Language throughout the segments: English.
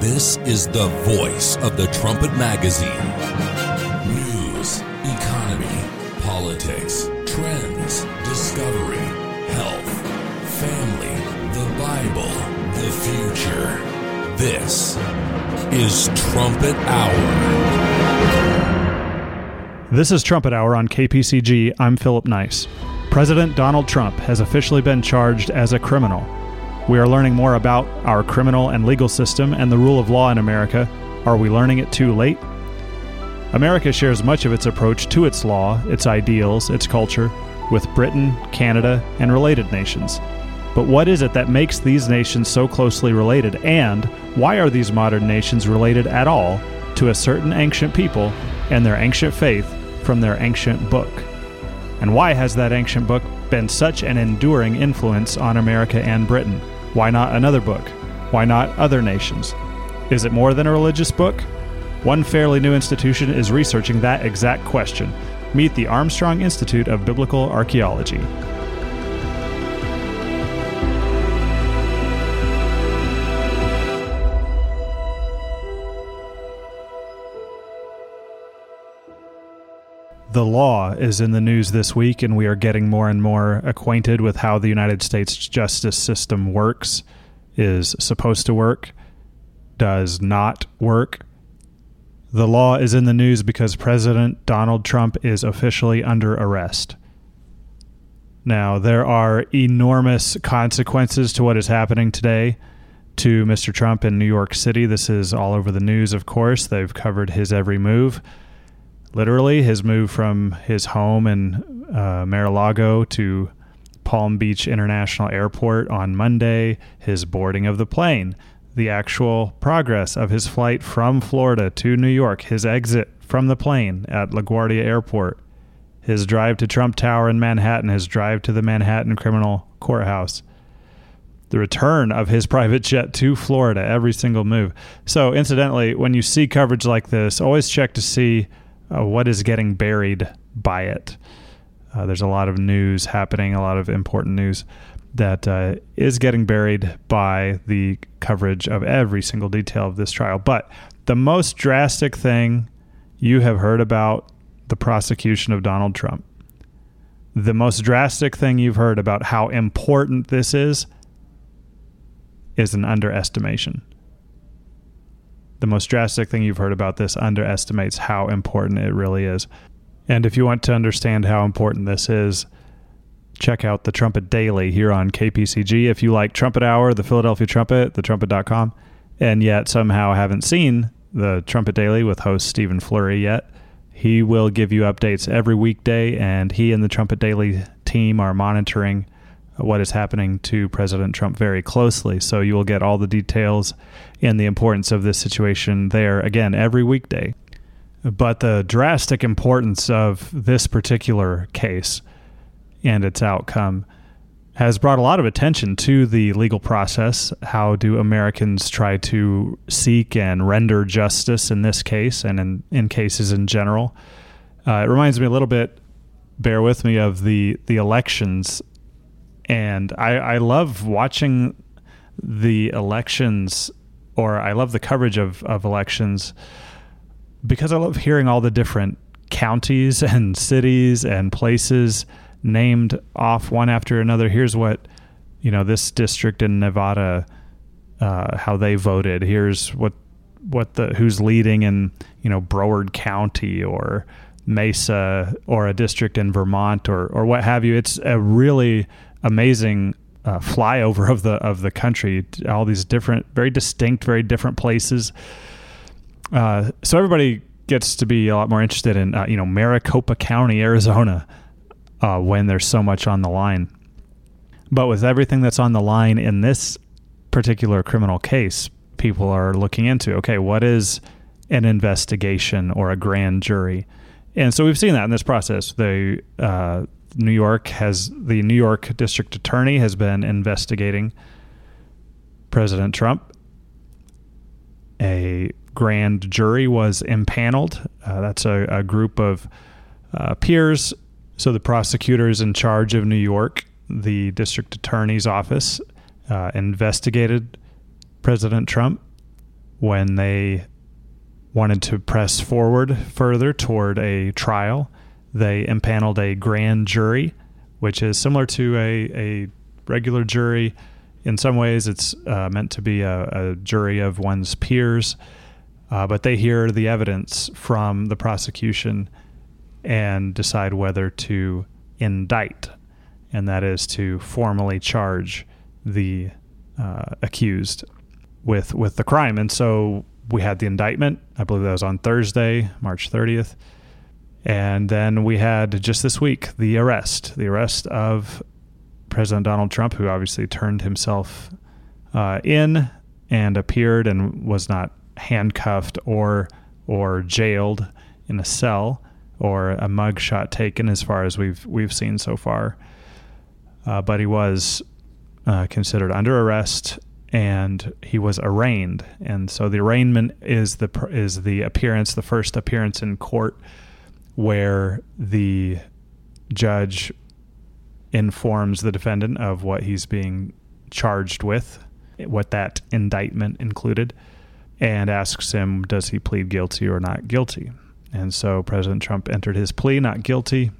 This is the voice of the Trumpet Magazine. News, economy, politics, trends, discovery, health, family, the Bible, the future. This is Trumpet Hour. This is Trumpet Hour on KPCG. I'm Philip Nice. President Donald Trump has officially been charged as a criminal. We are learning more about our criminal and legal system and the rule of law in America. Are we learning it too late? America shares much of its approach to its law, its ideals, its culture with Britain, Canada, and related nations. But what is it that makes these nations so closely related, and why are these modern nations related at all to a certain ancient people and their ancient faith from their ancient book? And why has that ancient book been such an enduring influence on America and Britain? Why not another book? Why not other nations? Is it more than a religious book? One fairly new institution is researching that exact question. Meet the Armstrong Institute of Biblical Archaeology. The law is in the news this week, and we are getting more and more acquainted with how the United States justice system works, is supposed to work, does not work. The law is in the news because President Donald Trump is officially under arrest. Now, there are enormous consequences to what is happening today to Mr. Trump in New York City. This is all over the news, of course. They've covered his every move literally his move from his home in uh, Mar-a-Lago to Palm Beach International Airport on Monday, his boarding of the plane, the actual progress of his flight from Florida to New York, his exit from the plane at LaGuardia Airport, his drive to Trump Tower in Manhattan, his drive to the Manhattan Criminal Courthouse, the return of his private jet to Florida, every single move. So, incidentally, when you see coverage like this, always check to see uh, what is getting buried by it. Uh, there's a lot of news happening, a lot of important news that uh, is getting buried by the coverage of every single detail of this trial. But the most drastic thing you have heard about the prosecution of Donald Trump, the most drastic thing you've heard about how important this is, is an underestimation the most drastic thing you've heard about this underestimates how important it really is. And if you want to understand how important this is, check out the Trumpet Daily here on KPCG. If you like Trumpet Hour, the Philadelphia Trumpet, the trumpet.com, and yet somehow haven't seen the Trumpet Daily with host Stephen Flurry yet, he will give you updates every weekday, and he and the Trumpet Daily team are monitoring what is happening to President Trump very closely. So you will get all the details and the importance of this situation there again every weekday. But the drastic importance of this particular case and its outcome has brought a lot of attention to the legal process. How do Americans try to seek and render justice in this case and in, in cases in general? Uh, it reminds me a little bit, bear with me, of the, the elections and I, I love watching the elections or I love the coverage of, of elections because I love hearing all the different counties and cities and places named off one after another. Here's what, you know, this district in Nevada, uh, how they voted. Here's what, what the, who's leading in, you know, Broward County or Mesa or a district in Vermont or, or what have you. It's a really amazing uh, flyover of the of the country, all these different, very distinct, very different places. Uh, so everybody gets to be a lot more interested in uh, you know Maricopa County, Arizona, uh, when there's so much on the line. But with everything that's on the line in this particular criminal case, people are looking into okay, what is an investigation or a grand jury? And so we've seen that in this process. The uh, New York has the New York District Attorney has been investigating President Trump. A grand jury was impaneled. Uh, that's a, a, group of uh, peers. So the prosecutors in charge of New York, the district attorney's office, uh, investigated President Trump when they wanted to press forward further toward a trial, they impaneled a grand jury, which is similar to a, a regular jury. In some ways, it's uh, meant to be a, a, jury of one's peers, uh, but they hear the evidence from the prosecution and decide whether to indict, and that is to formally charge the uh, accused with with the crime. And so we had the indictment. I believe that was on Thursday, March 30th. And then we had just this week the arrest, the arrest of President Donald Trump, who obviously turned himself uh, in and appeared and was not handcuffed or or jailed in a cell or a mugshot taken, as far as we've we've seen so far. Uh, but he was uh, considered under arrest and he was arraigned. And so the arraignment is the is the appearance, the first appearance in court, where the judge informs the defendant of what he's being charged with, what that indictment included, and asks him, does he plead guilty or not guilty? And so President Trump entered his plea not guilty.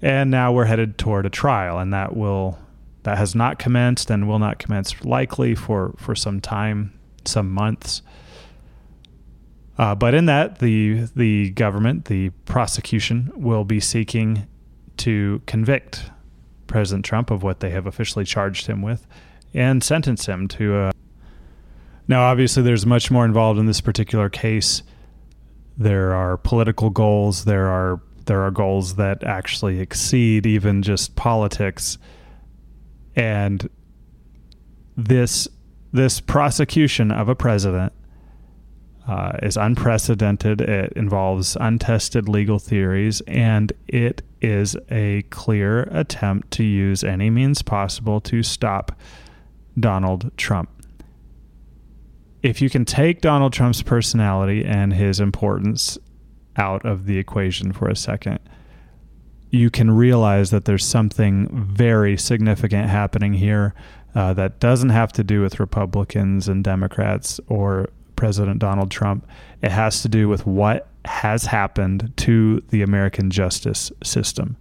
And now we're headed toward a trial, and that will that has not commenced and will not commence likely for, for some time, some months. Uh, but in that, the the government, the prosecution, will be seeking to convict President Trump of what they have officially charged him with, and sentence him to. A... Now, obviously, there's much more involved in this particular case. There are political goals. There are there are goals that actually exceed even just politics and this this prosecution of a president uh, is unprecedented. It involves untested legal theories, and it is a clear attempt to use any means possible to stop Donald Trump. If you can take Donald Trump's personality and his importance out of the equation for a second, you can realize that there's something very significant happening here uh, that doesn't have to do with Republicans and Democrats or President Donald Trump. It has to do with what has happened to the American justice system.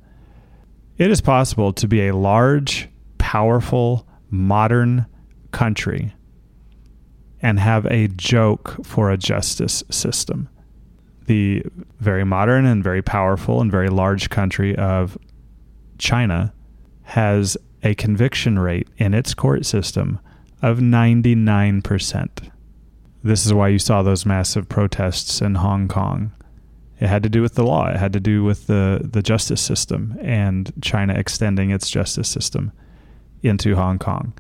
It is possible to be a large, powerful, modern country and have a joke for a justice system the very modern and very powerful and very large country of China has a conviction rate in its court system of 99%. This is why you saw those massive protests in Hong Kong. It had to do with the law, it had to do with the, the justice system and China extending its justice system into Hong Kong.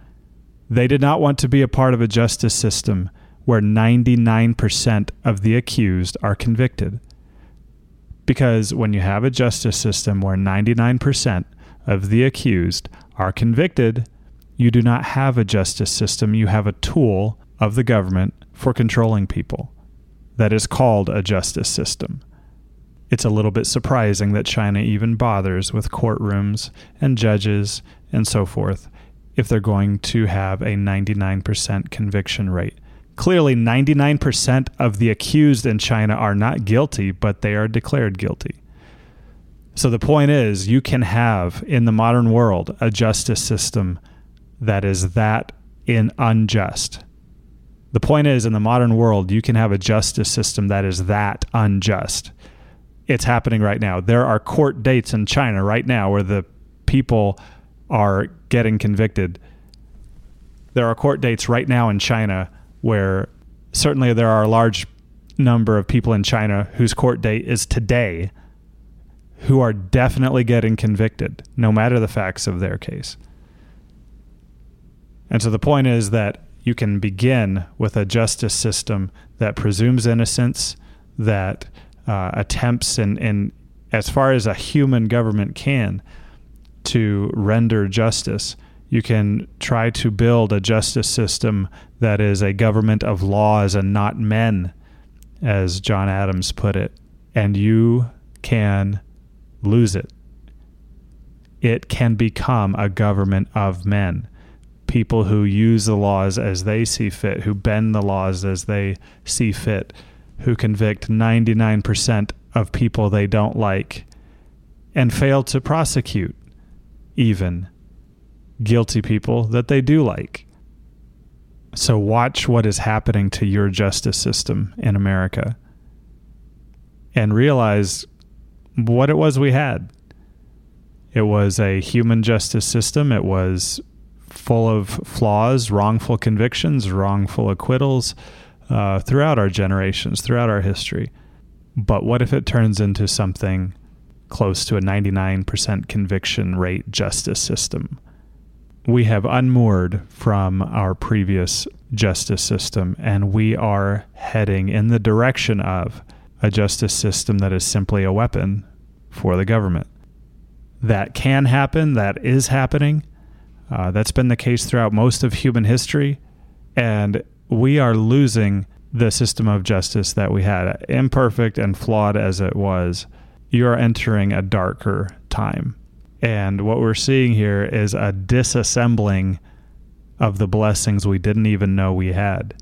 They did not want to be a part of a justice system where 99% of the accused are convicted. Because when you have a justice system where 99% of the accused are convicted, you do not have a justice system, you have a tool of the government for controlling people that is called a justice system. It's a little bit surprising that China even bothers with courtrooms and judges and so forth if they're going to have a 99% conviction rate. Clearly, 99% of the accused in China are not guilty, but they are declared guilty. So the point is, you can have in the modern world a justice system that is that in unjust. The point is, in the modern world, you can have a justice system that is that unjust. It's happening right now. There are court dates in China right now where the people are getting convicted. There are court dates right now in China where certainly there are a large number of people in China whose court date is today who are definitely getting convicted, no matter the facts of their case. And so the point is that you can begin with a justice system that presumes innocence, that uh, attempts, in, in as far as a human government can, to render justice you can try to build a justice system that is a government of laws and not men, as John Adams put it, and you can lose it. It can become a government of men people who use the laws as they see fit, who bend the laws as they see fit, who convict 99% of people they don't like and fail to prosecute even guilty people that they do like. So watch what is happening to your justice system in America and realize what it was we had. It was a human justice system. It was full of flaws, wrongful convictions, wrongful acquittals uh, throughout our generations, throughout our history. But what if it turns into something close to a 99% conviction rate justice system? We have unmoored from our previous justice system, and we are heading in the direction of a justice system that is simply a weapon for the government. That can happen, that is happening. Uh, that's been the case throughout most of human history. And we are losing the system of justice that we had, imperfect and flawed as it was. You are entering a darker time. And what we're seeing here is a disassembling of the blessings we didn't even know we had.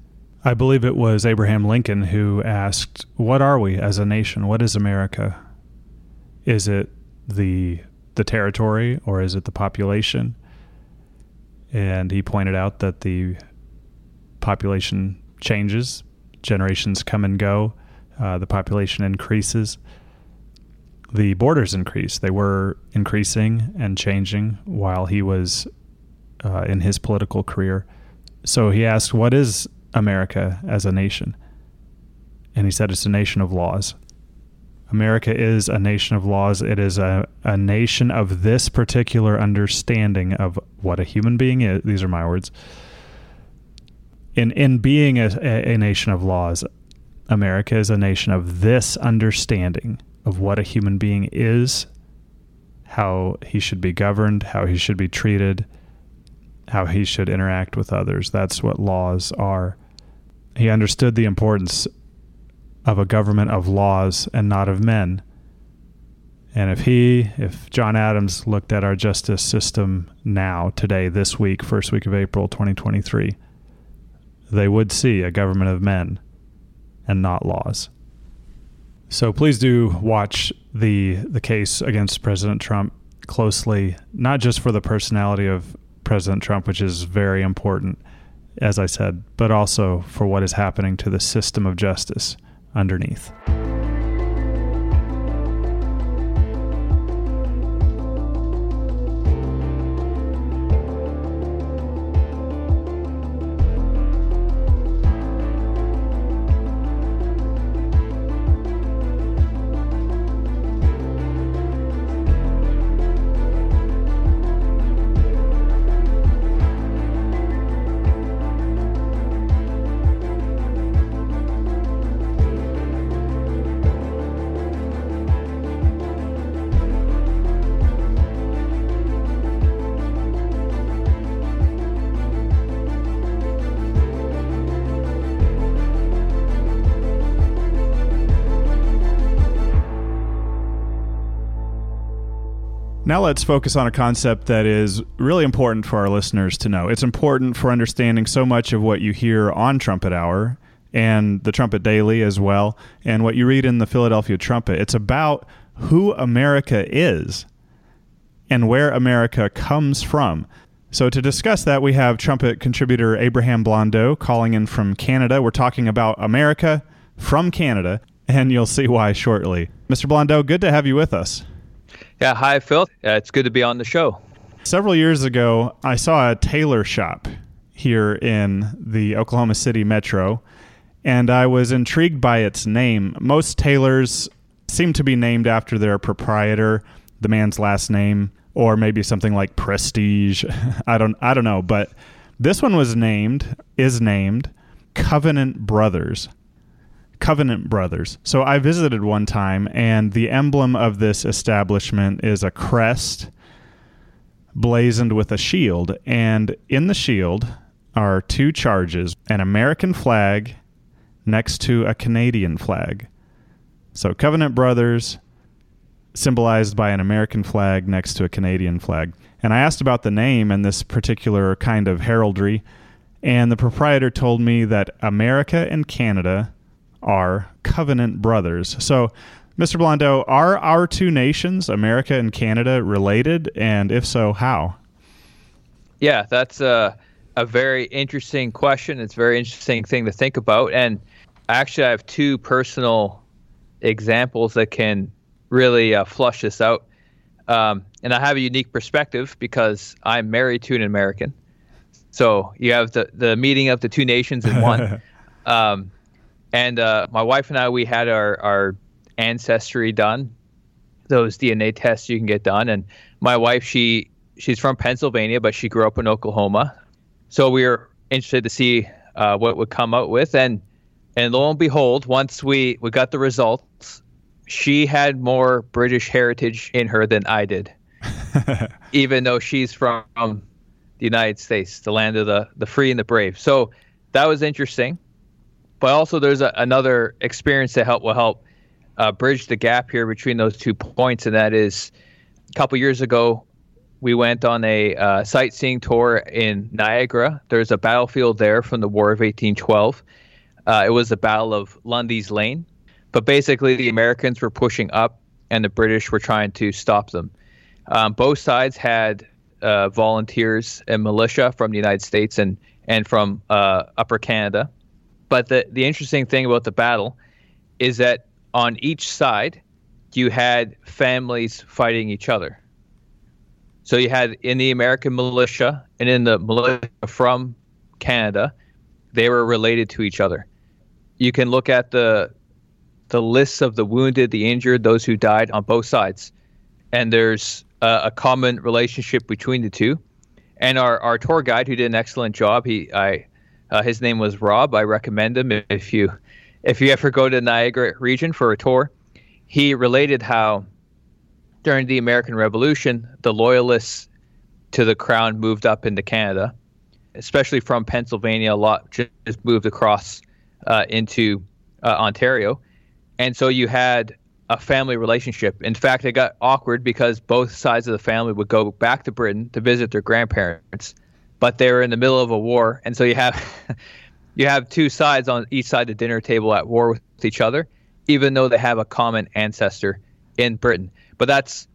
I believe it was Abraham Lincoln who asked, What are we as a nation? What is America? Is it the the territory or is it the population? And he pointed out that the population changes, generations come and go, uh, the population increases, the borders increase. They were increasing and changing while he was uh, in his political career. So he asked, What is America as a nation? And he said, It's a nation of laws. America is a nation of laws. It is a, a nation of this particular understanding of what a human being is. These are my words. In, in being a, a nation of laws, America is a nation of this understanding of what a human being is, how he should be governed, how he should be treated, how he should interact with others. That's what laws are. He understood the importance of a government of laws and not of men. And if he, if John Adams looked at our justice system now, today, this week, first week of April 2023, they would see a government of men and not laws. So please do watch the the case against President Trump closely, not just for the personality of President Trump, which is very important, as I said, but also for what is happening to the system of justice underneath. Now let's focus on a concept that is really important for our listeners to know. It's important for understanding so much of what you hear on Trumpet Hour and the Trumpet Daily as well, and what you read in the Philadelphia Trumpet. It's about who America is and where America comes from. So, to discuss that, we have trumpet contributor Abraham Blondeau calling in from Canada. We're talking about America from Canada, and you'll see why shortly. Mr. Blondeau, good to have you with us. Yeah, hi, Phil. Yeah, it's good to be on the show. Several years ago, I saw a tailor shop here in the Oklahoma City metro, and I was intrigued by its name. Most tailors seem to be named after their proprietor, the man's last name, or maybe something like Prestige. I don't I don't know, but this one was named is named Covenant Brothers. Covenant Brothers. So I visited one time, and the emblem of this establishment is a crest blazoned with a shield. And in the shield are two charges an American flag next to a Canadian flag. So Covenant Brothers, symbolized by an American flag next to a Canadian flag. And I asked about the name and this particular kind of heraldry, and the proprietor told me that America and Canada are covenant brothers. So, Mr. Blondeau, are our two nations, America and Canada, related? And if so, how? Yeah, that's a, a very interesting question. It's a very interesting thing to think about. And actually, I have two personal examples that can really uh, flush this out. Um, and I have a unique perspective because I'm married to an American. So you have the, the meeting of the two nations in one. um, and uh, my wife and I, we had our, our ancestry done, those DNA tests you can get done. And my wife, she she's from Pennsylvania, but she grew up in Oklahoma. So we were interested to see uh, what would come out with. And and lo and behold, once we, we got the results, she had more British heritage in her than I did, even though she's from the United States, the land of the, the free and the brave. So that was interesting. But also, there's a, another experience that help will help uh, bridge the gap here between those two points, and that is a couple years ago, we went on a uh, sightseeing tour in Niagara. There's a battlefield there from the War of 1812 uh, it was the Battle of Lundy's Lane. But basically, the Americans were pushing up, and the British were trying to stop them. Um, both sides had uh, volunteers and militia from the United States and and from uh, Upper Canada. But the the interesting thing about the battle is that on each side, you had families fighting each other. So you had in the American militia and in the militia from Canada, they were related to each other you can look at the the lists of the wounded, the injured, those who died on both sides, and there's a, a common relationship between the two. And our, our tour guide, who did an excellent job, he I uh, his name was Rob. I recommend him if you if you ever go to Niagara region for a tour. He related how during the American Revolution, the loyalists to the crown moved up into Canada, especially from Pennsylvania. A lot just moved across uh, into uh, Ontario, and so you had a family relationship. In fact, it got awkward because both sides of the family would go back to Britain to visit their grandparents, but they were in the middle of a war, and so you have you have two sides on each side of the dinner table at war with each other, even though they have a common ancestor in Britain. But that's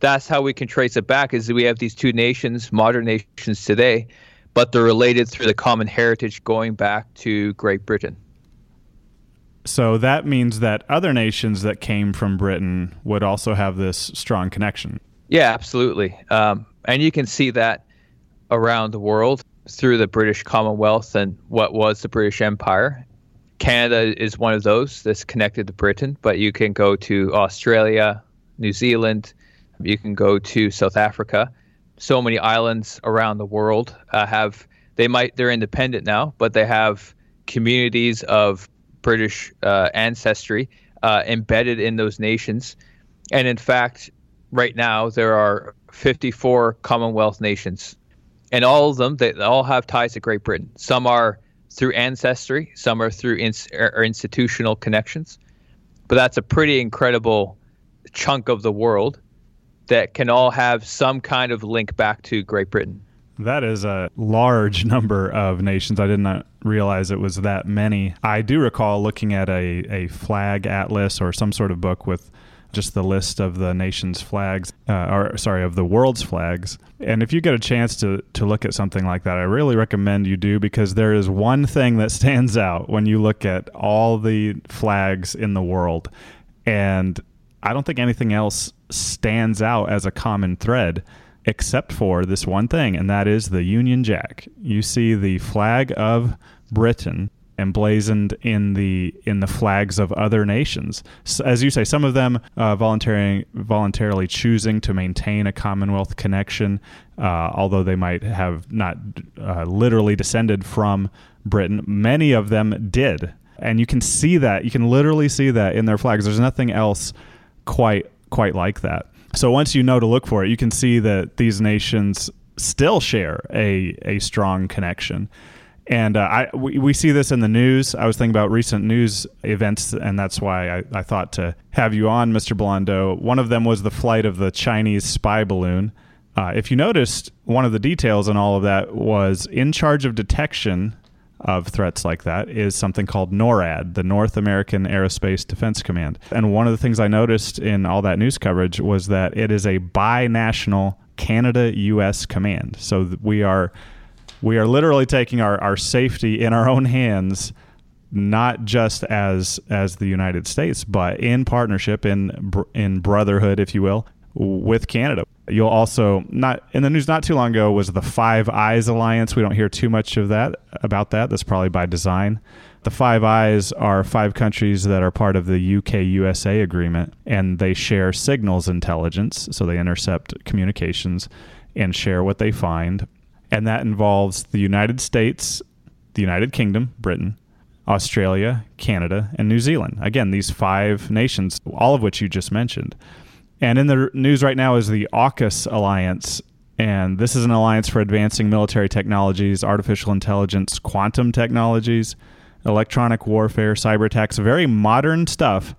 that's how we can trace it back is we have these two nations, modern nations today, but they're related through the common heritage going back to Great Britain. So that means that other nations that came from Britain would also have this strong connection. Yeah, absolutely. Um, and you can see that around the world through the British Commonwealth and what was the British Empire. Canada is one of those that's connected to Britain, but you can go to Australia, New Zealand, you can go to South Africa. So many islands around the world uh, have they might they're independent now, but they have communities of British uh, ancestry uh, embedded in those nations. And in fact, right now there are 54 Commonwealth nations, and all of them they all have ties to Great Britain. Some are through ancestry, some are through ins- or institutional connections, but that's a pretty incredible chunk of the world that can all have some kind of link back to Great Britain. That is a large number of nations. I did not realize it was that many. I do recall looking at a, a flag atlas or some sort of book with just the list of the nation's flags, uh, or sorry, of the world's flags. And if you get a chance to, to look at something like that, I really recommend you do because there is one thing that stands out when you look at all the flags in the world. And I don't think anything else stands out as a common thread except for this one thing, and that is the Union Jack. You see the flag of Britain emblazoned in the in the flags of other nations. So, as you say, some of them uh, voluntarily voluntarily choosing to maintain a Commonwealth connection, uh, although they might have not uh, literally descended from Britain. Many of them did, and you can see that. You can literally see that in their flags. There's nothing else quite quite like that. So once you know to look for it, you can see that these nations still share a, a strong connection. And uh, I, we, we see this in the news. I was thinking about recent news events, and that's why I, I thought to have you on, Mr. Blondeau. One of them was the flight of the Chinese spy balloon Uh, if you noticed, one of the details in all of that was in charge of detection of threats like that is something called NORAD, the North American Aerospace Defense Command. And one of the things I noticed in all that news coverage was that it is a binational Canada US command. So we are we are literally taking our, our safety in our own hands not just as as the United States, but in partnership in in brotherhood, if you will, with Canada. You'll also not in the news not too long ago was the Five Eyes alliance. We don't hear too much of that about that. That's probably by design. The Five Eyes are five countries that are part of the UK USA agreement, and they share signals intelligence, so they intercept communications and share what they find. And that involves the United States, the United Kingdom, Britain, Australia, Canada, and New Zealand. Again, these five nations, all of which you just mentioned. And in the news right now is the AUKUS Alliance. And this is an alliance for advancing military technologies, artificial intelligence, quantum technologies, electronic warfare, cyber attacks, very modern stuff.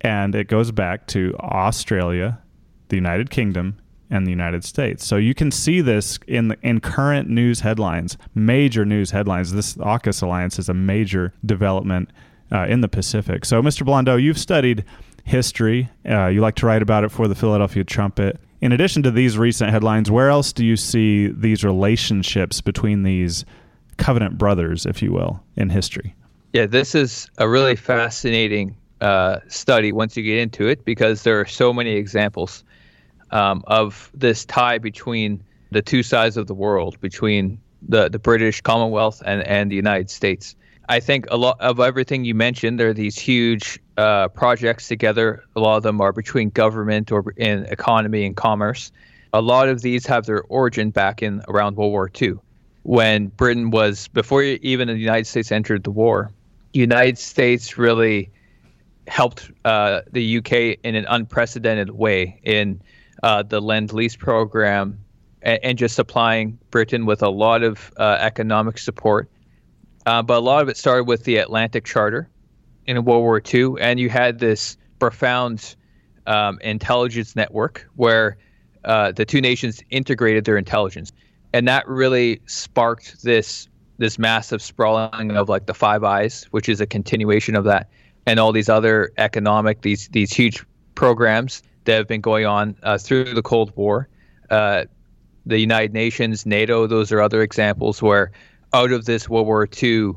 And it goes back to Australia, the United Kingdom, and the United States. So you can see this in the, in current news headlines, major news headlines. This AUKUS alliance is a major development uh, in the Pacific. So, Mr. Blondeau, you've studied history. Uh, you like to write about it for the Philadelphia Trumpet. In addition to these recent headlines, where else do you see these relationships between these covenant brothers, if you will, in history? Yeah, this is a really fascinating uh, study once you get into it because there are so many examples um, of this tie between the two sides of the world, between the, the British Commonwealth and, and the United States. I think a lot of everything you mentioned, there are these huge uh, projects together. A lot of them are between government or in economy and commerce. A lot of these have their origin back in around World War II, when Britain was before even the United States entered the war. United States really helped uh, the UK in an unprecedented way in uh, the Lend Lease program, and, and, just supplying Britain with a lot of uh, economic support. Uh, but a lot of it started with the Atlantic Charter in World War II, and you had this profound um, intelligence network where uh, the two nations integrated their intelligence, and that really sparked this this massive sprawling of like the Five Eyes, which is a continuation of that, and all these other economic these these huge programs that have been going on uh, through the Cold War. Uh, the United Nations, NATO, those are other examples where out of this World War II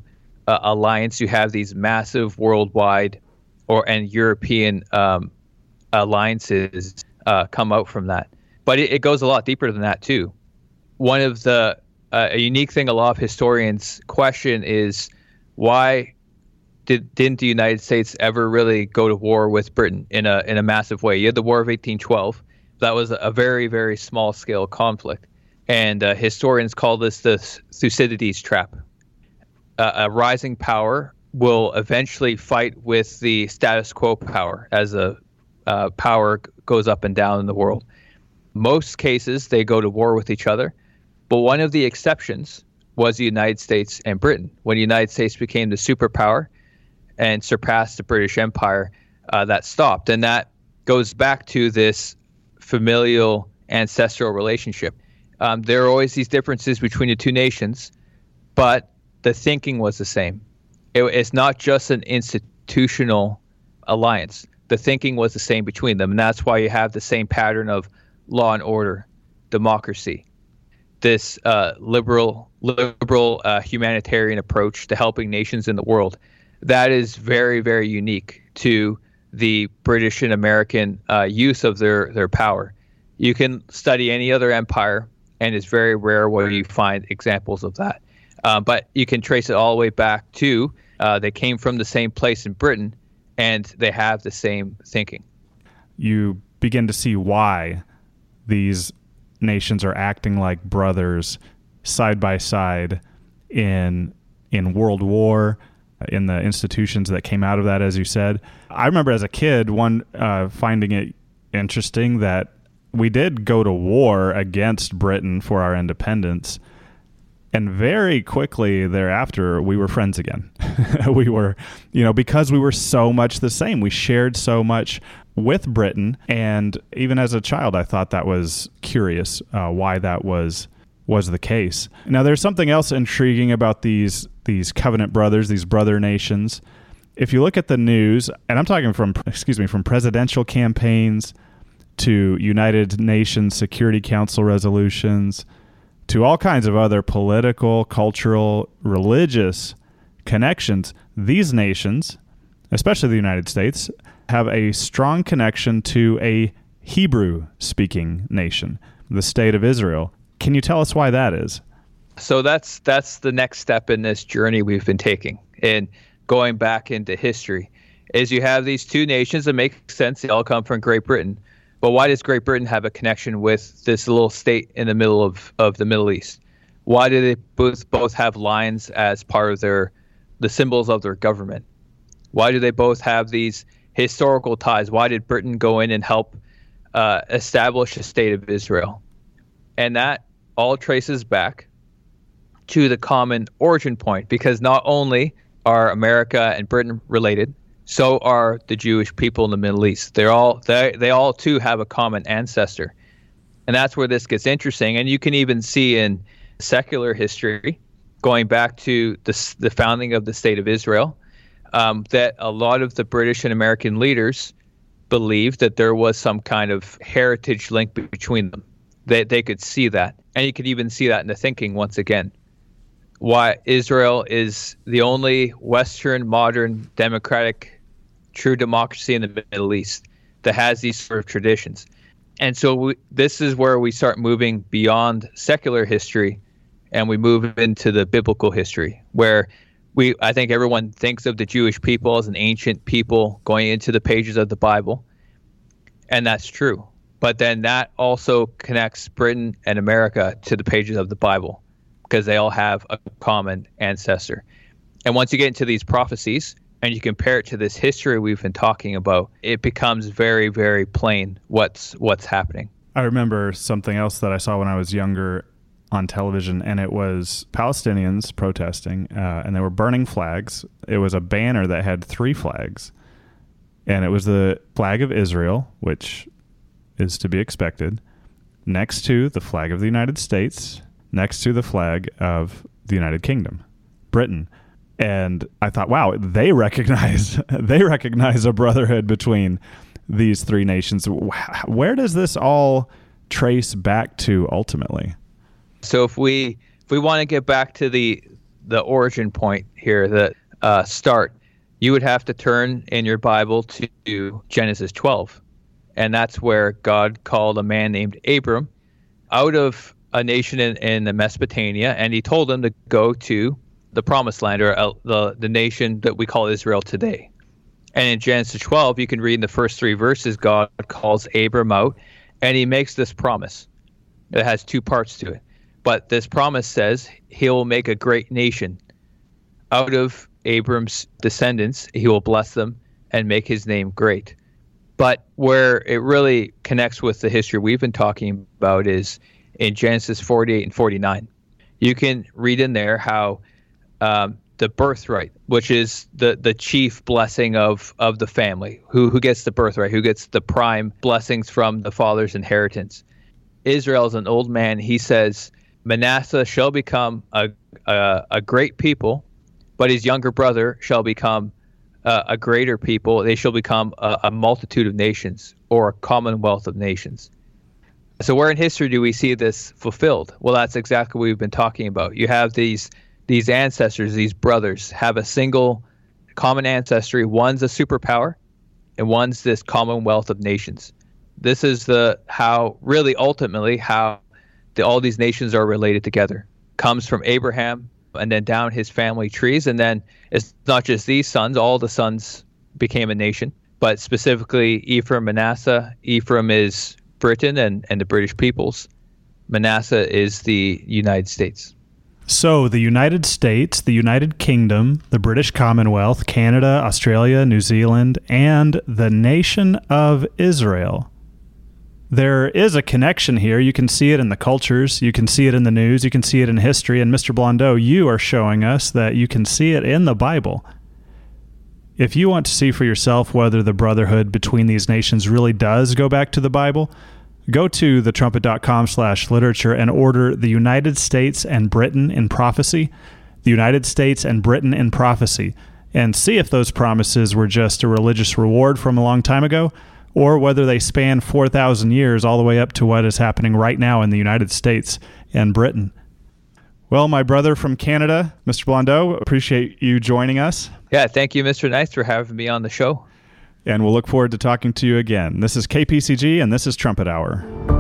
uh, alliance, you have these massive worldwide or and European um, alliances uh, come out from that. But it, it, goes a lot deeper than that too. One of the uh, a unique thing a lot of historians question is why did didn't the United States ever really go to war with Britain in a in a massive way? You had the War of 1812. That was a very very small scale conflict, and uh, historians call this the Thucydides trap. Uh, a rising power will eventually fight with the status quo power as a uh, power goes up and down in the world. Most cases they go to war with each other, but one of the exceptions was the United States and Britain. When the United States became the superpower, and surpassed the British Empire, uh, that stopped. And that goes back to this familial ancestral relationship. Um, there are always these differences between the two nations, but the thinking was the same. It, it's not just an institutional alliance. The thinking was the same between them, and that's why you have the same pattern of law and order, democracy, this uh, liberal, liberal uh, humanitarian approach to helping nations in the world that is very, very unique to the British and American uh, use of their, their power. You can study any other empire, and it's very rare where you find examples of that. Uh, but you can trace it all the way back to uh, they came from the same place in Britain, and they have the same thinking. You begin to see why these nations are acting like brothers side by side in in World War in the institutions that came out of that, as you said. I remember as a kid, one uh, finding it interesting that we did go to war against Britain for our independence. And very quickly thereafter, we were friends again. we were, you know, because we were so much the same. We shared so much with Britain. And even as a child, I thought that was curious uh, why that was was the case. Now, there's something else intriguing about these these covenant brothers, these brother nations. If you look at the news, and I'm talking from excuse me, from presidential campaigns to United Nations Security Council resolutions to all kinds of other political, cultural, religious connections, these nations, especially the United States, have a strong connection to a Hebrew speaking nation, the state of Israel. Can you tell us why that is? So that's that's the next step in this journey we've been taking and going back into history. Is you have these two nations that make sense, they all come from Great Britain. But why does Great Britain have a connection with this little state in the middle of, of the Middle East? Why do they both both have lions as part of their the symbols of their government? Why do they both have these historical ties? Why did Britain go in and help uh, establish a state of Israel? And that all traces back to the common origin point because not only are America and Britain related, so are the Jewish people in the Middle East. They're all they they all too have a common ancestor. And that's where this gets interesting. And you can even see in secular history, going back to the, the founding of the state of Israel, um, that a lot of the British and American leaders believed that there was some kind of heritage link between them. They, they could see that. And you could even see that in the thinking once again. Why Israel is the only Western, modern, democratic, true democracy in the Middle East that has these sort of traditions. And so we, this is where we start moving beyond secular history and we move into the biblical history where we I think everyone thinks of the Jewish people as an ancient people going into the pages of the Bible. And that's true. But then that also connects Britain and America to the pages of the Bible because they all have a common ancestor. And once you get into these prophecies and you compare it to this history we've been talking about, it becomes very, very plain what's what's happening. I remember something else that I saw when I was younger on television, and it was Palestinians protesting, uh, and they were burning flags. It was a banner that had three flags, and it was the flag of Israel, which is to be expected, next to the flag of the United States, next to the flag of the United Kingdom, Britain. And I thought, wow, they recognize they recognize a brotherhood between these three nations. Where does this all trace back to ultimately? So if we if we want to get back to the the origin point here, the uh, start, you would have to turn in your Bible to Genesis 12, and that's where God called a man named Abram out of a nation in, in Mesopotamia, and he told him to go to the promised land or uh, the the nation that we call Israel today. And in Genesis 12, you can read in the first three verses, God calls Abram out, and he makes this promise. It has two parts to it. But this promise says he will make a great nation. Out of Abram's descendants, he will bless them and make his name great. But where it really connects with the history we've been talking about is in Genesis 48 and 49. You can read in there how um, the birthright, which is the, the chief blessing of, of the family, who, who gets the birthright, who gets the prime blessings from the father's inheritance. Israel is an old man. He says, Manasseh shall become a, a, a great people, but his younger brother shall become uh, a greater people. They shall become a, a multitude of nations or a commonwealth of nations. So, where in history do we see this fulfilled? Well, that's exactly what we've been talking about. You have these these ancestors, these brothers, have a single common ancestry. One's a superpower, and one's this commonwealth of nations. This is the how really ultimately how the, all these nations are related together. Comes from Abraham and then down his family trees. And then it's not just these sons, all the sons became a nation, but specifically Ephraim, Manasseh. Ephraim is Britain and, and the British peoples. Manasseh is the United States. So, the United States, the United Kingdom, the British Commonwealth, Canada, Australia, New Zealand, and the nation of Israel there is a connection here. You can see it in the cultures, you can see it in the news, you can see it in history. And Mr. Blondeau, you are showing us that you can see it in the Bible. If you want to see for yourself whether the brotherhood between these nations really does go back to the Bible, go to thetrumpet.com slash literature and order the United States and Britain in Prophecy, the United States and Britain in Prophecy, and see if those promises were just a religious reward from a long time ago or whether they span 4,000 years all the way up to what is happening right now in the United States and Britain. Well, my brother from Canada, Mr. Blondeau, appreciate you joining us. Yeah, thank you, Mr. Nice, for having me on the show. And we'll look forward to talking to you again. This is KPCG, and this is Trumpet Hour.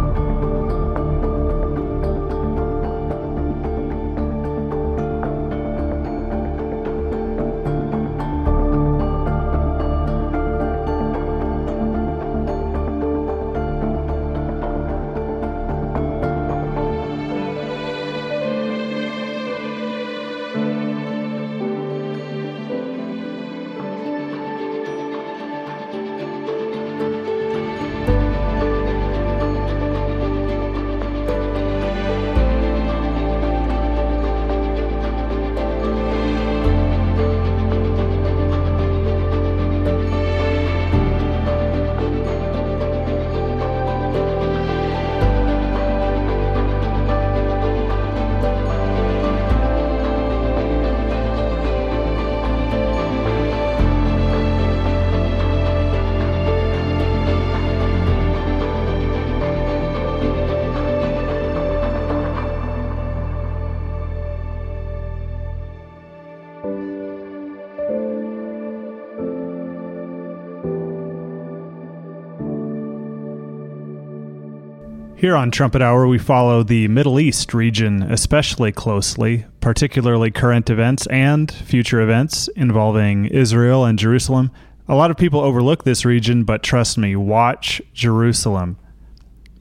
Here on Trumpet Hour, we follow the Middle East region especially closely, particularly current events and future events involving Israel and Jerusalem. A lot of people overlook this region, but trust me, watch Jerusalem.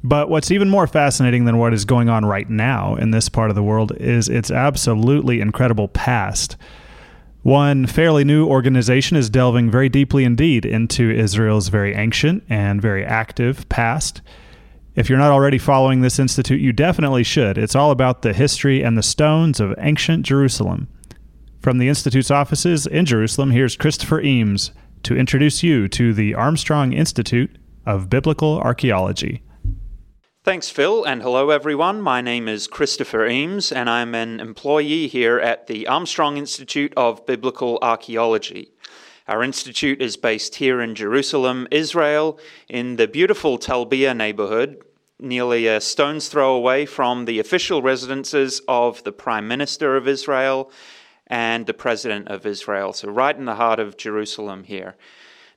But what's even more fascinating than what is going on right now in this part of the world is its absolutely incredible past. One fairly new organization is delving very deeply indeed into Israel's very ancient and very active past. If you're not already following this institute, you definitely should. It's all about the history and the stones of ancient Jerusalem. From the Institute's offices in Jerusalem, here's Christopher Eames to introduce you to the Armstrong Institute of Biblical Archaeology. Thanks, Phil, and hello, everyone. My name is Christopher Eames, and I'm an employee here at the Armstrong Institute of Biblical Archaeology. Our institute is based here in Jerusalem, Israel, in the beautiful Talbiya neighborhood, nearly a stone's throw away from the official residences of the Prime Minister of Israel and the President of Israel. So, right in the heart of Jerusalem here.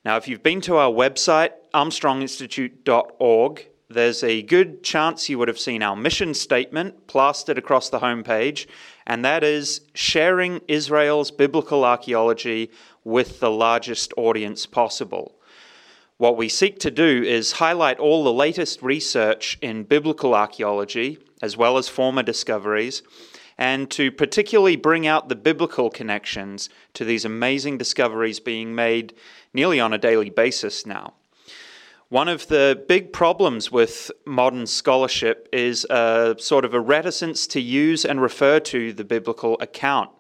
Now, if you've been to our website, armstronginstitute.org, there's a good chance you would have seen our mission statement plastered across the homepage, and that is sharing Israel's biblical archaeology with the largest audience possible. What we seek to do is highlight all the latest research in biblical archaeology, as well as former discoveries, and to particularly bring out the biblical connections to these amazing discoveries being made nearly on a daily basis now. One of the big problems with modern scholarship is a sort of a reticence to use and refer to the biblical account.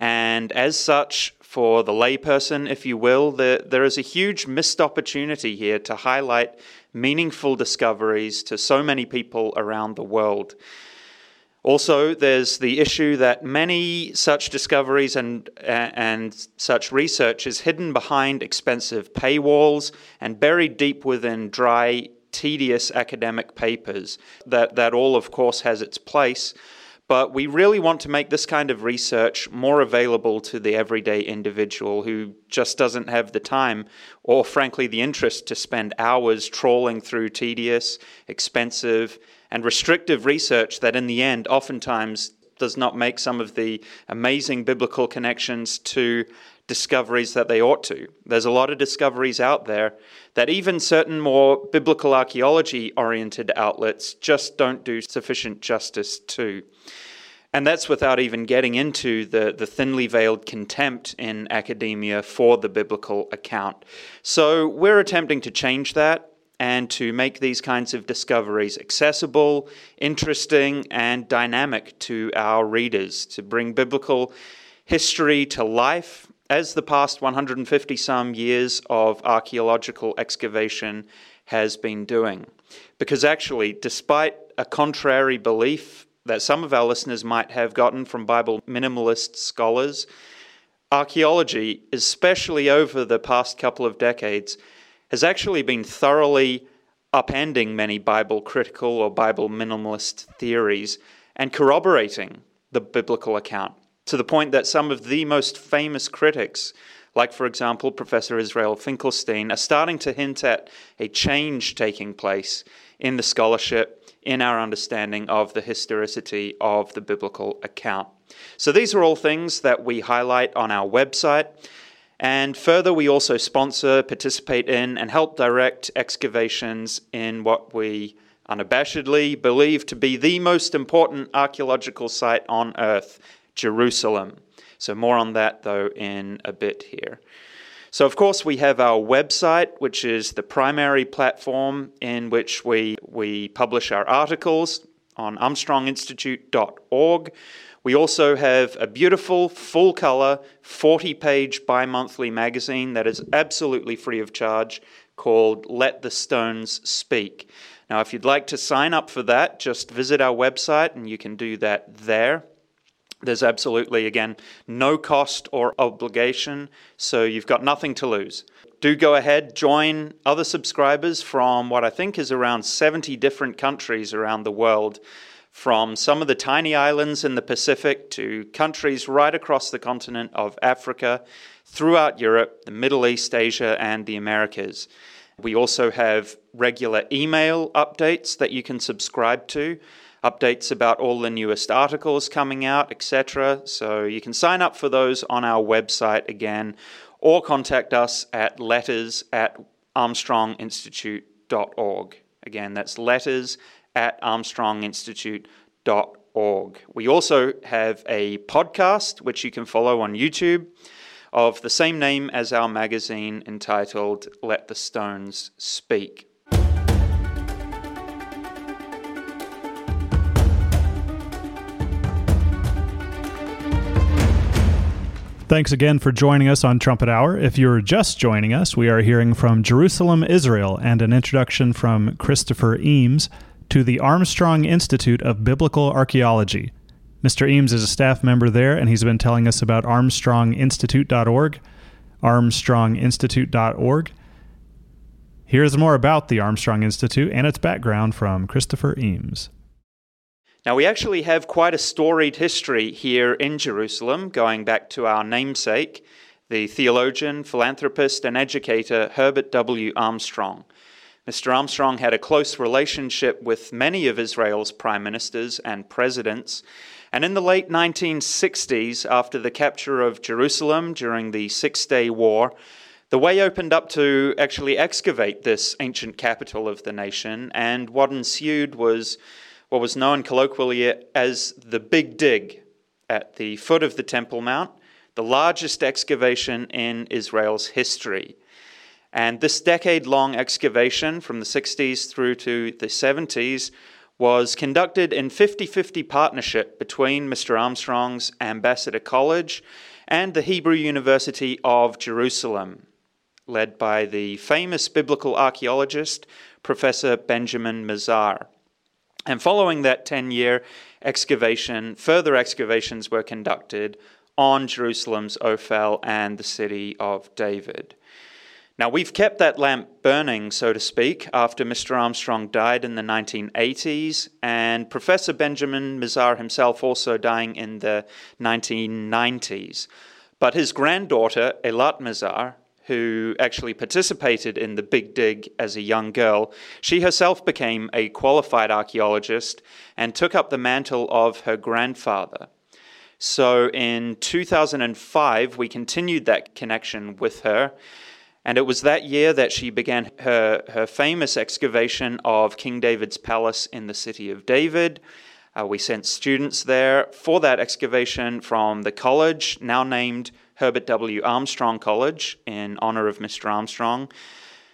And as such, for the layperson, if you will, there, there is a huge missed opportunity here to highlight meaningful discoveries to so many people around the world. Also, there's the issue that many such discoveries and, uh, and such research is hidden behind expensive paywalls and buried deep within dry, tedious academic papers. That, that all, of course, has its place, but we really want to make this kind of research more available to the everyday individual who just doesn't have the time or, frankly, the interest to spend hours trawling through tedious, expensive, and restrictive research that, in the end, oftentimes does not make some of the amazing biblical connections to discoveries that they ought to. There's a lot of discoveries out there that even certain more biblical archaeology oriented outlets just don't do sufficient justice to. And that's without even getting into the, the thinly veiled contempt in academia for the biblical account. So we're attempting to change that and to make these kinds of discoveries accessible, interesting, and dynamic to our readers, to bring biblical history to life as the past 150 some years of archaeological excavation has been doing. Because actually, despite a contrary belief that some of our listeners might have gotten from Bible minimalist scholars, archaeology, especially over the past couple of decades, has actually been thoroughly upending many Bible critical or Bible minimalist theories and corroborating the biblical account to the point that some of the most famous critics, like, for example, Professor Israel Finkelstein, are starting to hint at a change taking place in the scholarship, in our understanding of the historicity of the biblical account. So, these are all things that we highlight on our website. And further, we also sponsor, participate in, and help direct excavations in what we unabashedly believe to be the most important archaeological site on earth, Jerusalem. So, more on that though in a bit here. So, of course, we have our website, which is the primary platform in which we, we publish our articles on armstronginstitute.org. We also have a beautiful, full color, 40 page bi monthly magazine that is absolutely free of charge called Let the Stones Speak. Now, if you'd like to sign up for that, just visit our website and you can do that there. There's absolutely, again, no cost or obligation, so you've got nothing to lose. Do go ahead, join other subscribers from what I think is around 70 different countries around the world from some of the tiny islands in the Pacific to countries right across the continent of Africa, throughout Europe, the Middle East, Asia, and the Americas. We also have regular email updates that you can subscribe to, updates about all the newest articles coming out, etc. So you can sign up for those on our website again, or contact us at letters at armstronginstitute.org. Again, that's letters at armstronginstitute.org. We also have a podcast which you can follow on YouTube of the same name as our magazine entitled Let the Stones Speak. Thanks again for joining us on Trumpet Hour. If you're just joining us, we are hearing from Jerusalem, Israel, and an introduction from Christopher Eames to the Armstrong Institute of Biblical Archaeology. Mr. Eames is a staff member there, and he's been telling us about armstronginstitute.org, armstronginstitute.org. Here's more about the Armstrong Institute and its background from Christopher Eames. Now, we actually have quite a storied history here in Jerusalem, going back to our namesake, the theologian, philanthropist, and educator Herbert W. Armstrong. Mr. Armstrong had a close relationship with many of Israel's prime ministers and presidents. And in the late 1960s, after the capture of Jerusalem during the Six Day War, the way opened up to actually excavate this ancient capital of the nation, and what ensued was what was known colloquially as the Big Dig at the foot of the Temple Mount, the largest excavation in Israel's history. And this decade long excavation from the 60s through to the 70s was conducted in 50 50 partnership between Mr. Armstrong's Ambassador College and the Hebrew University of Jerusalem, led by the famous biblical archaeologist Professor Benjamin Mazar. And following that 10 year excavation, further excavations were conducted on Jerusalem's Ophel and the city of David. Now, we've kept that lamp burning, so to speak, after Mr. Armstrong died in the 1980s, and Professor Benjamin Mazar himself also dying in the 1990s. But his granddaughter, Eilat Mazar, who actually participated in the Big Dig as a young girl, she herself became a qualified archaeologist and took up the mantle of her grandfather. So in 2005, we continued that connection with her and it was that year that she began her, her famous excavation of King David's palace in the city of David. Uh, we sent students there for that excavation from the college, now named Herbert W. Armstrong College, in honor of Mr. Armstrong.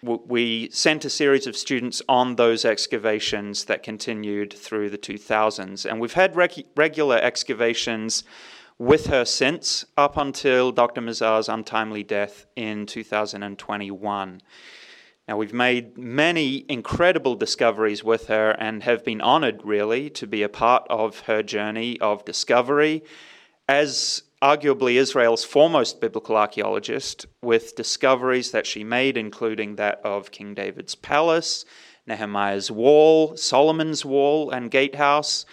We sent a series of students on those excavations that continued through the 2000s. And we've had reg- regular excavations with her since, up until Dr. Mazar's untimely death in 2021. Now, we've made many incredible discoveries with her and have been honored, really, to be a part of her journey of discovery as arguably Israel's foremost biblical archaeologist, with discoveries that she made, including that of King David's palace, Nehemiah's wall, Solomon's wall and gatehouse,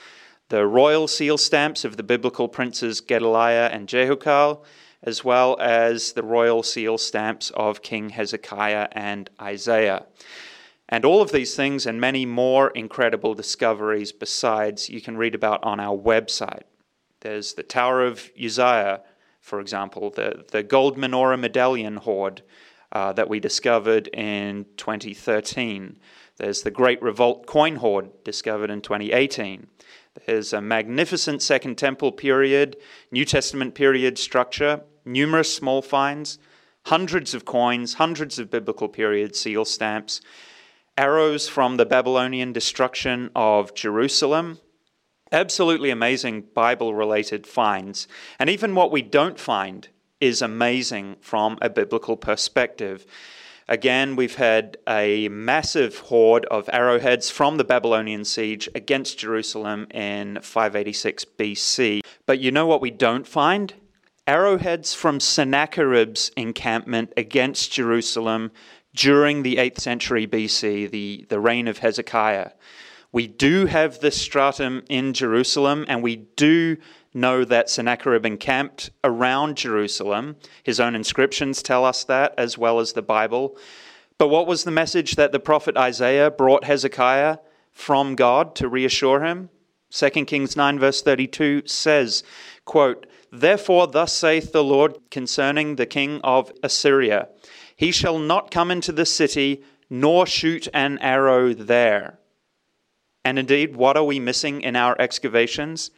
the royal seal stamps of the biblical princes Gedaliah and Jehukal, as well as the royal seal stamps of King Hezekiah and Isaiah. And all of these things and many more incredible discoveries besides you can read about on our website. There's the Tower of Uzziah, for example, the, the gold menorah medallion hoard uh, that we discovered in 2013. There's the Great Revolt coin hoard discovered in 2018. There's a magnificent Second Temple period, New Testament period structure, numerous small finds, hundreds of coins, hundreds of biblical period seal stamps, arrows from the Babylonian destruction of Jerusalem. Absolutely amazing Bible related finds. And even what we don't find is amazing from a biblical perspective. Again, we've had a massive hoard of arrowheads from the Babylonian siege against Jerusalem in 586 BC. But you know what we don't find? Arrowheads from Sennacherib's encampment against Jerusalem during the 8th century BC, the, the reign of Hezekiah. We do have this stratum in Jerusalem, and we do know that Sennacherib encamped around Jerusalem. His own inscriptions tell us that, as well as the Bible. But what was the message that the prophet Isaiah brought Hezekiah from God to reassure him? 2 Kings 9, verse 32 says, quote, Therefore, thus saith the Lord concerning the king of Assyria He shall not come into the city, nor shoot an arrow there. And indeed, what are we missing in our excavations?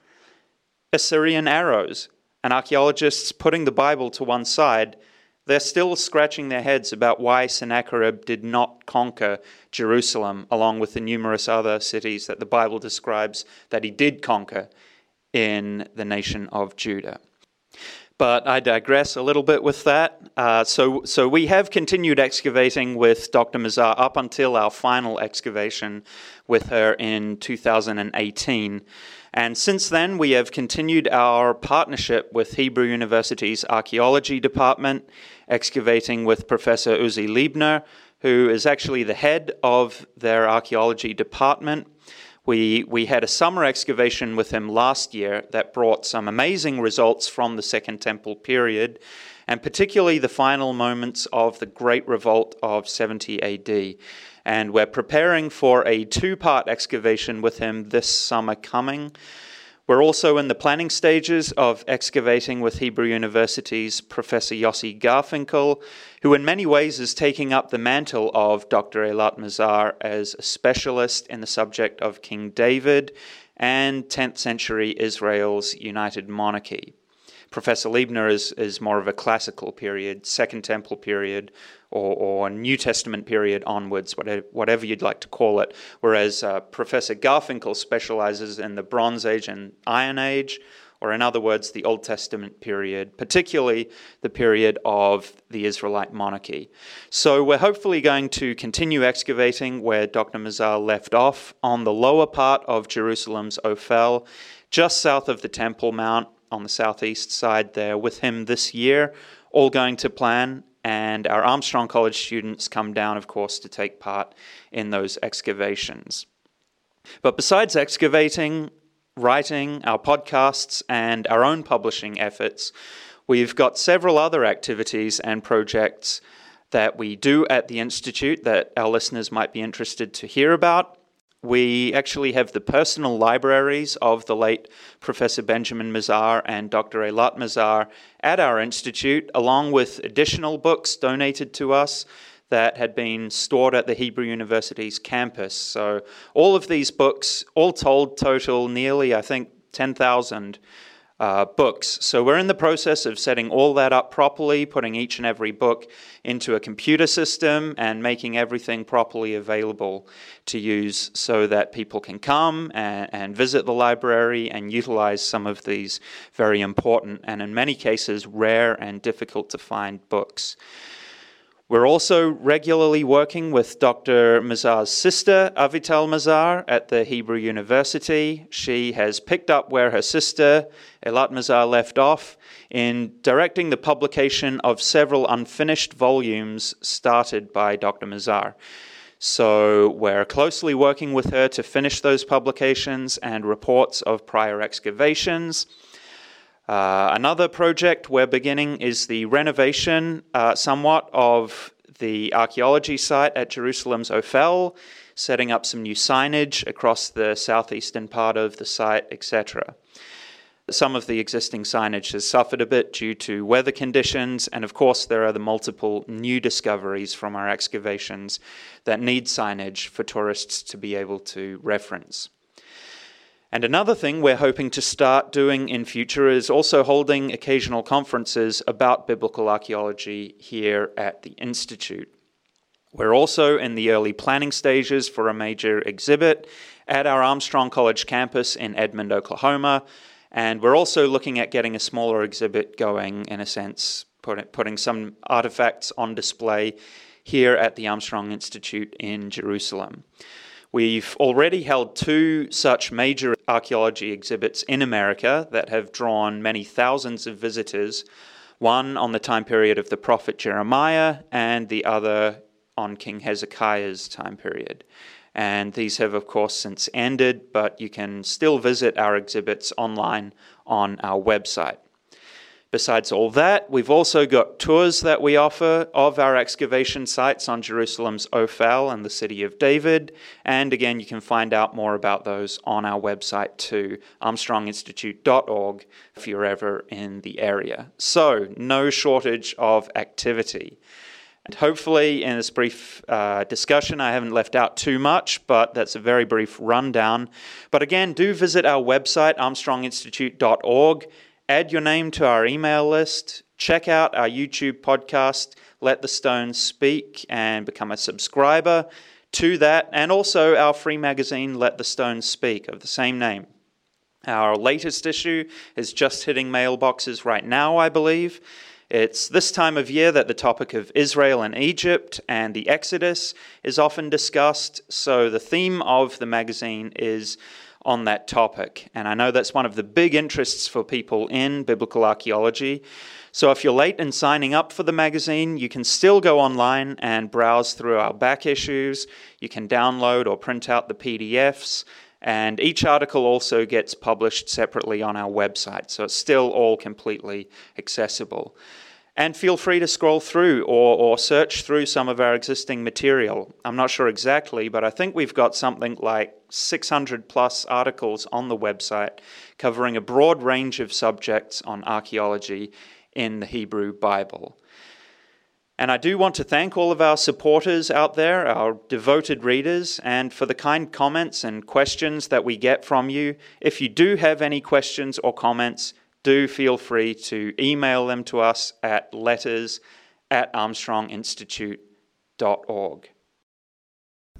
Assyrian arrows, and archaeologists putting the Bible to one side, they're still scratching their heads about why Sennacherib did not conquer Jerusalem, along with the numerous other cities that the Bible describes that he did conquer in the nation of Judah. But I digress a little bit with that. Uh, so, so we have continued excavating with Dr. Mazar up until our final excavation with her in 2018. And since then, we have continued our partnership with Hebrew University's Archaeology Department, excavating with Professor Uzi Leibner, who is actually the head of their archaeology department. We, we had a summer excavation with him last year that brought some amazing results from the Second Temple period, and particularly the final moments of the Great Revolt of 70 AD and we're preparing for a two part excavation with him this summer coming. We're also in the planning stages of excavating with Hebrew University's Professor Yossi Garfinkel, who in many ways is taking up the mantle of Dr. Eilat Mazar as a specialist in the subject of King David and 10th century Israel's united monarchy. Professor Leibner is, is more of a classical period, Second Temple period, or, or New Testament period onwards, whatever, whatever you'd like to call it. Whereas uh, Professor Garfinkel specializes in the Bronze Age and Iron Age, or in other words, the Old Testament period, particularly the period of the Israelite monarchy. So we're hopefully going to continue excavating where Dr. Mazar left off on the lower part of Jerusalem's Ophel, just south of the Temple Mount on the southeast side there with him this year, all going to plan. And our Armstrong College students come down, of course, to take part in those excavations. But besides excavating, writing, our podcasts, and our own publishing efforts, we've got several other activities and projects that we do at the Institute that our listeners might be interested to hear about. We actually have the personal libraries of the late Professor Benjamin Mazar and Dr. Eilat Mazar at our institute, along with additional books donated to us that had been stored at the Hebrew University's campus. So, all of these books, all told, total nearly, I think, 10,000 uh, books. So we're in the process of setting all that up properly, putting each and every book into a computer system, and making everything properly available to use so that people can come and, and visit the library and utilize some of these very important and, in many cases, rare and difficult to find books. We're also regularly working with Dr. Mazar's sister, Avital Mazar, at the Hebrew University. She has picked up where her sister, Eilat Mazar, left off in directing the publication of several unfinished volumes started by Dr. Mazar. So we're closely working with her to finish those publications and reports of prior excavations. Uh, another project we're beginning is the renovation, uh, somewhat, of the archaeology site at Jerusalem's Ophel, setting up some new signage across the southeastern part of the site, etc. Some of the existing signage has suffered a bit due to weather conditions, and of course, there are the multiple new discoveries from our excavations that need signage for tourists to be able to reference. And another thing we're hoping to start doing in future is also holding occasional conferences about biblical archaeology here at the Institute. We're also in the early planning stages for a major exhibit at our Armstrong College campus in Edmond, Oklahoma. And we're also looking at getting a smaller exhibit going, in a sense, putting some artifacts on display here at the Armstrong Institute in Jerusalem. We've already held two such major archaeology exhibits in America that have drawn many thousands of visitors, one on the time period of the prophet Jeremiah, and the other on King Hezekiah's time period. And these have, of course, since ended, but you can still visit our exhibits online on our website. Besides all that, we've also got tours that we offer of our excavation sites on Jerusalem's Ophel and the city of David. And again, you can find out more about those on our website too, armstronginstitute.org, if you're ever in the area. So, no shortage of activity. And hopefully, in this brief uh, discussion, I haven't left out too much, but that's a very brief rundown. But again, do visit our website, armstronginstitute.org add your name to our email list, check out our YouTube podcast, Let the Stones Speak, and become a subscriber to that, and also our free magazine, Let the Stones Speak, of the same name. Our latest issue is just hitting mailboxes right now, I believe. It's this time of year that the topic of Israel and Egypt and the Exodus is often discussed, so the theme of the magazine is on that topic. And I know that's one of the big interests for people in biblical archaeology. So if you're late in signing up for the magazine, you can still go online and browse through our back issues. You can download or print out the PDFs. And each article also gets published separately on our website. So it's still all completely accessible. And feel free to scroll through or, or search through some of our existing material. I'm not sure exactly, but I think we've got something like 600 plus articles on the website covering a broad range of subjects on archaeology in the Hebrew Bible. And I do want to thank all of our supporters out there, our devoted readers, and for the kind comments and questions that we get from you. If you do have any questions or comments, do feel free to email them to us at letters at armstronginstitute.org.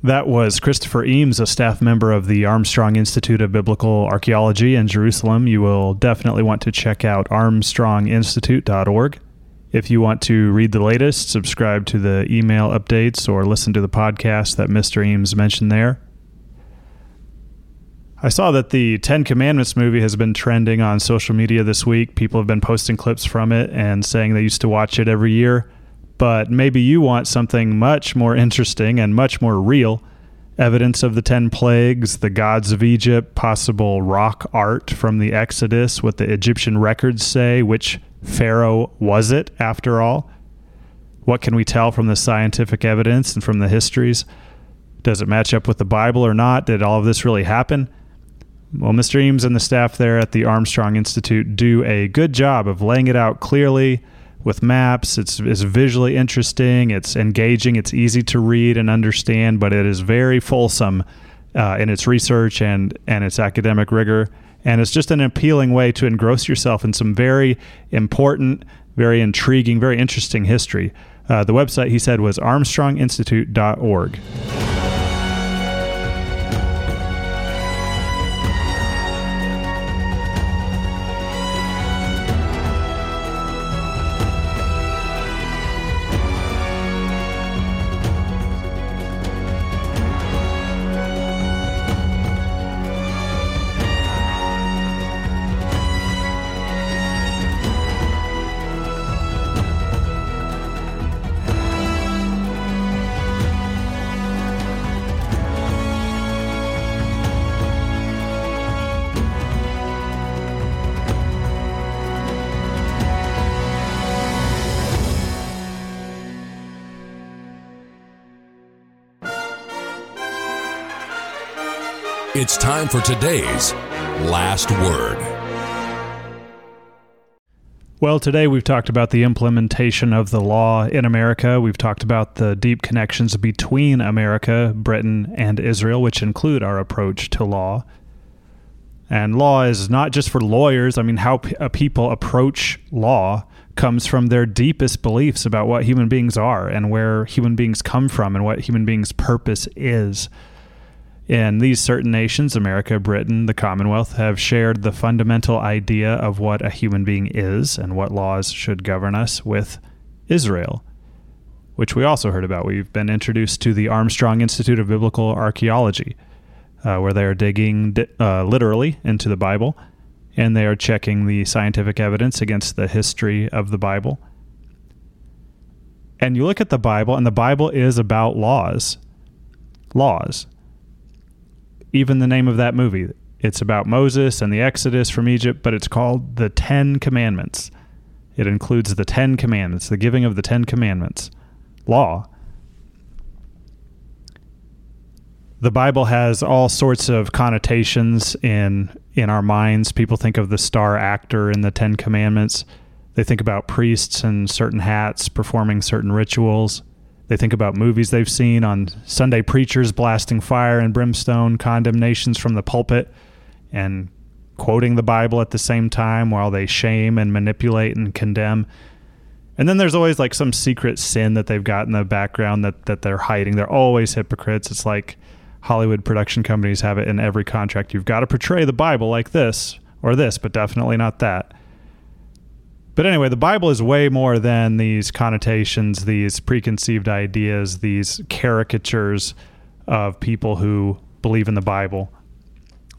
That was Christopher Eames, a staff member of the Armstrong Institute of Biblical Archaeology in Jerusalem. You will definitely want to check out armstronginstitute.org. If you want to read the latest, subscribe to the email updates or listen to the podcast that Mr. Eames mentioned there. I saw that the Ten Commandments movie has been trending on social media this week. People have been posting clips from it and saying they used to watch it every year. But maybe you want something much more interesting and much more real evidence of the 10 plagues, the gods of Egypt, possible rock art from the Exodus, what the Egyptian records say, which Pharaoh was it after all? What can we tell from the scientific evidence and from the histories? Does it match up with the Bible or not? Did all of this really happen? Well, Mr. Eames and the staff there at the Armstrong Institute do a good job of laying it out clearly with maps. It's, it's visually interesting, it's engaging, it's easy to read and understand, but it is very fulsome uh, in its research and, and its academic rigor. And it's just an appealing way to engross yourself in some very important, very intriguing, very interesting history. Uh, the website, he said, was armstronginstitute.org. It's time for today's last word. Well, today we've talked about the implementation of the law in America. We've talked about the deep connections between America, Britain, and Israel, which include our approach to law. And law is not just for lawyers. I mean, how p- people approach law comes from their deepest beliefs about what human beings are and where human beings come from and what human beings' purpose is. And these certain nations, America, Britain, the Commonwealth, have shared the fundamental idea of what a human being is and what laws should govern us with Israel, which we also heard about. We've been introduced to the Armstrong Institute of Biblical Archaeology, uh, where they are digging uh, literally into the Bible and they are checking the scientific evidence against the history of the Bible. And you look at the Bible, and the Bible is about laws. Laws even the name of that movie. It's about Moses and the Exodus from Egypt, but it's called the Ten Commandments. It includes the Ten Commandments, the giving of the Ten Commandments, law. The Bible has all sorts of connotations in in our minds. People think of the star actor in the Ten Commandments. They think about priests in certain hats performing certain rituals. They think about movies they've seen on Sunday preachers blasting fire and brimstone, condemnations from the pulpit, and quoting the Bible at the same time while they shame and manipulate and condemn. And then there's always like some secret sin that they've got in the background that, that they're hiding. They're always hypocrites. It's like Hollywood production companies have it in every contract. You've got to portray the Bible like this or this, but definitely not that. But anyway, the Bible is way more than these connotations, these preconceived ideas, these caricatures of people who believe in the Bible.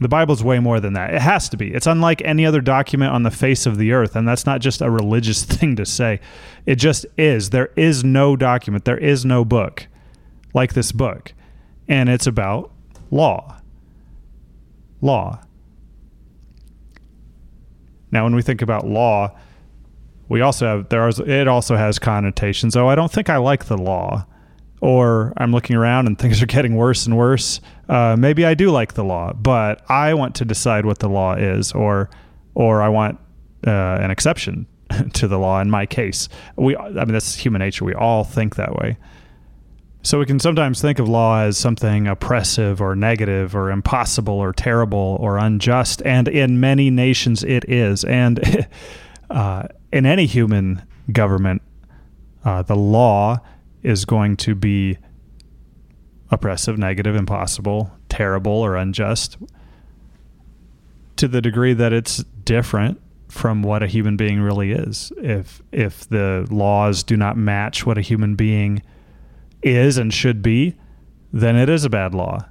The Bible is way more than that. It has to be. It's unlike any other document on the face of the earth. And that's not just a religious thing to say. It just is. There is no document, there is no book like this book. And it's about law. Law. Now, when we think about law, we also have there is it also has connotations. Oh, I don't think I like the law, or I'm looking around and things are getting worse and worse. Uh, maybe I do like the law, but I want to decide what the law is, or or I want uh, an exception to the law in my case. We, I mean, that's human nature. We all think that way. So we can sometimes think of law as something oppressive or negative or impossible or terrible or unjust, and in many nations it is. And uh, in any human government, uh, the law is going to be oppressive, negative, impossible, terrible, or unjust to the degree that it's different from what a human being really is. If if the laws do not match what a human being is and should be, then it is a bad law.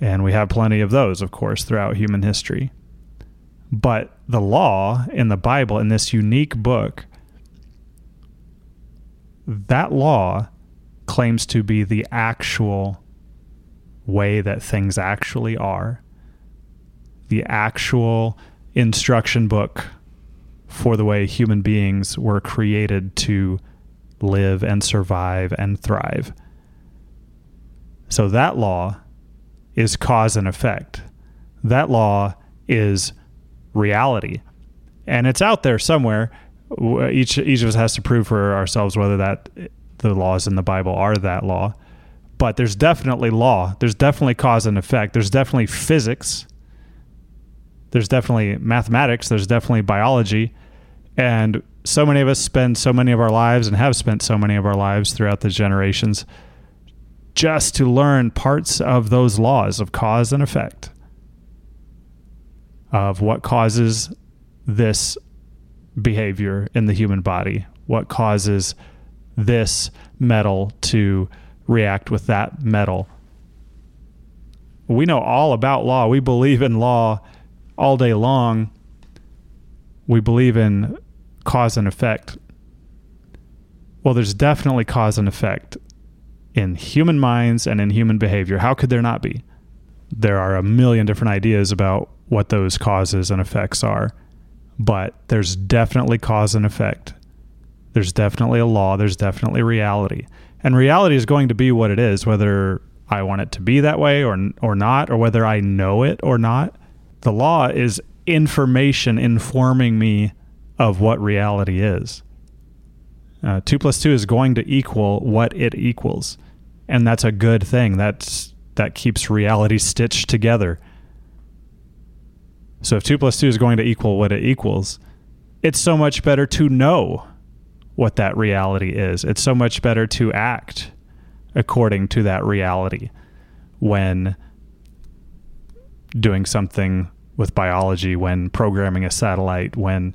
And we have plenty of those, of course, throughout human history. But the law in the Bible, in this unique book, that law claims to be the actual way that things actually are, the actual instruction book for the way human beings were created to live and survive and thrive. So that law is cause and effect. That law is reality, and it's out there somewhere. Each each of us has to prove for ourselves whether that the laws in the Bible are that law. But there's definitely law. There's definitely cause and effect. There's definitely physics. there's definitely mathematics, there's definitely biology, and so many of us spend so many of our lives and have spent so many of our lives throughout the generations just to learn parts of those laws of cause and effect of what causes this behavior in the human body, what causes this metal to react with that metal. We know all about law. We believe in law all day long. We believe in cause and effect. Well, there's definitely cause and effect in human minds and in human behavior. How could there not be? There are a million different ideas about what those causes and effects are, but there's definitely cause and effect. There's definitely a law, there's definitely reality. And reality is going to be what it is, whether I want it to be that way or or not or whether I know it or not. The law is information informing me of what reality is. Uh, two plus two is going to equal what it equals, and that's a good thing. That's that keeps reality stitched together. So if two plus two is going to equal what it equals, it's so much better to know what that reality is. It's so much better to act according to that reality when doing something with biology, when programming a satellite, when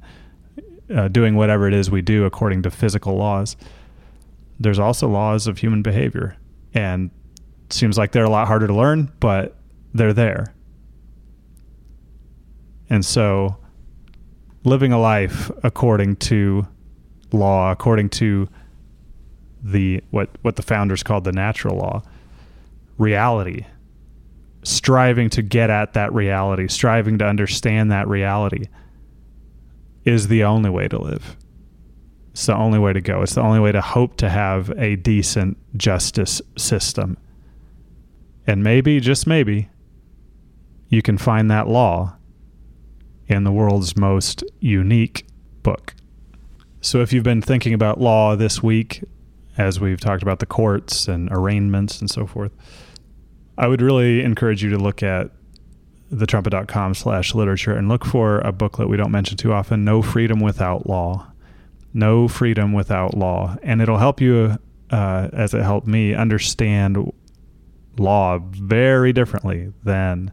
uh, doing whatever it is we do according to physical laws. There's also laws of human behavior, and seems like they're a lot harder to learn, but they're there. And so, living a life according to law, according to the what what the founders called the natural law, reality, striving to get at that reality, striving to understand that reality is the only way to live. It's the only way to go. It's the only way to hope to have a decent justice system. And maybe, just maybe, you can find that law in the world's most unique book. So, if you've been thinking about law this week, as we've talked about the courts and arraignments and so forth, I would really encourage you to look at thetrumpet.com slash literature and look for a booklet we don't mention too often no freedom without law no freedom without law and it'll help you uh, as it helped me understand law very differently than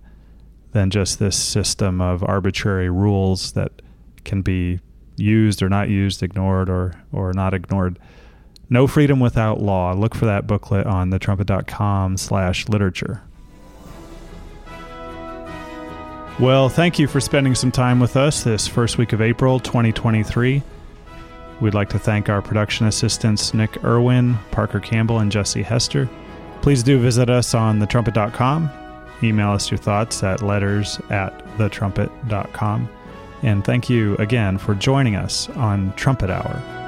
than just this system of arbitrary rules that can be used or not used ignored or or not ignored no freedom without law look for that booklet on thetrumpet.com slash literature well, thank you for spending some time with us this first week of April 2023. We'd like to thank our production assistants Nick Irwin, Parker Campbell, and Jesse Hester. Please do visit us on thetrumpet.com. Email us your thoughts at letters at thetrumpet.com. And thank you again for joining us on Trumpet Hour.